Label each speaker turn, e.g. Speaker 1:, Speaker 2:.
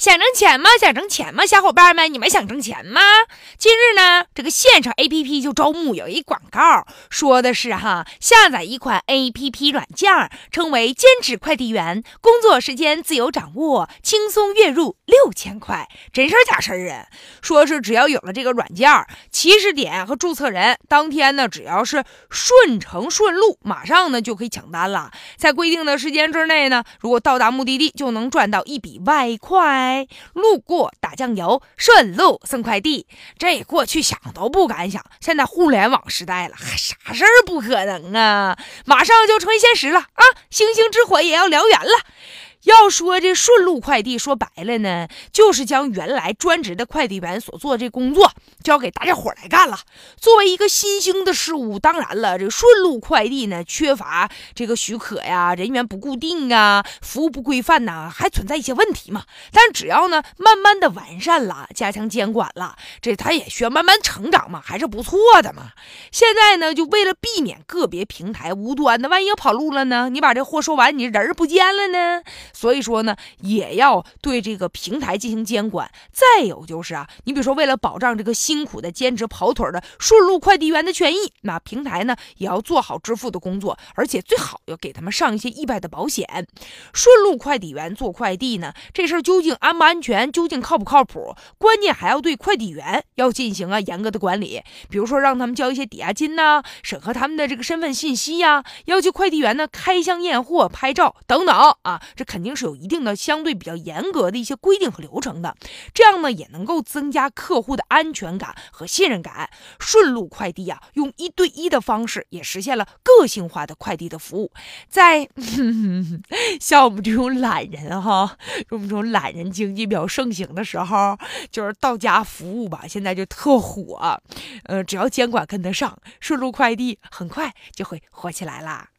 Speaker 1: 想挣钱吗？想挣钱吗？小伙伴们，你们想挣钱吗？近日呢，这个线上 APP 就招募，有一广告，说的是哈，下载一款 APP 软件，称为兼职快递员，工作时间自由掌握，轻松月入六千块，真事儿假事儿啊？说是只要有了这个软件，起始点和注册人当天呢，只要是顺程顺路，马上呢就可以抢单了，在规定的时间之内呢，如果到达目的地，就能赚到一笔外快。路过打酱油，顺路送快递，这过去想都不敢想。现在互联网时代了，还啥事儿不可能啊？马上就成为现实了啊！星星之火也要燎原了。要说这顺路快递，说白了呢，就是将原来专职的快递员所做这工作交给大家伙来干了。作为一个新兴的事物，当然了，这顺路快递呢，缺乏这个许可呀，人员不固定啊，服务不规范呐，还存在一些问题嘛。但只要呢，慢慢的完善了，加强监管了，这它也需要慢慢成长嘛，还是不错的嘛。现在呢，就为了避免个别平台无端的，万一跑路了呢？你把这货收完，你人不见了呢？所以说呢，也要对这个平台进行监管。再有就是啊，你比如说，为了保障这个辛苦的兼职跑腿的顺路快递员的权益，那平台呢也要做好支付的工作，而且最好要给他们上一些意外的保险。顺路快递员做快递呢，这事儿究竟安不安全，究竟靠不靠谱？关键还要对快递员要进行啊严格的管理，比如说让他们交一些抵押金呐，审核他们的这个身份信息呀，要求快递员呢开箱验货、拍照等等啊，这肯肯定。是有一定的相对比较严格的一些规定和流程的，这样呢也能够增加客户的安全感和信任感。顺路快递啊，用一对一的方式也实现了个性化的快递的服务。在 像我们这种懒人哈，我们这种懒人经济比较盛行的时候，就是到家服务吧，现在就特火。呃，只要监管跟得上，顺路快递很快就会火起来啦。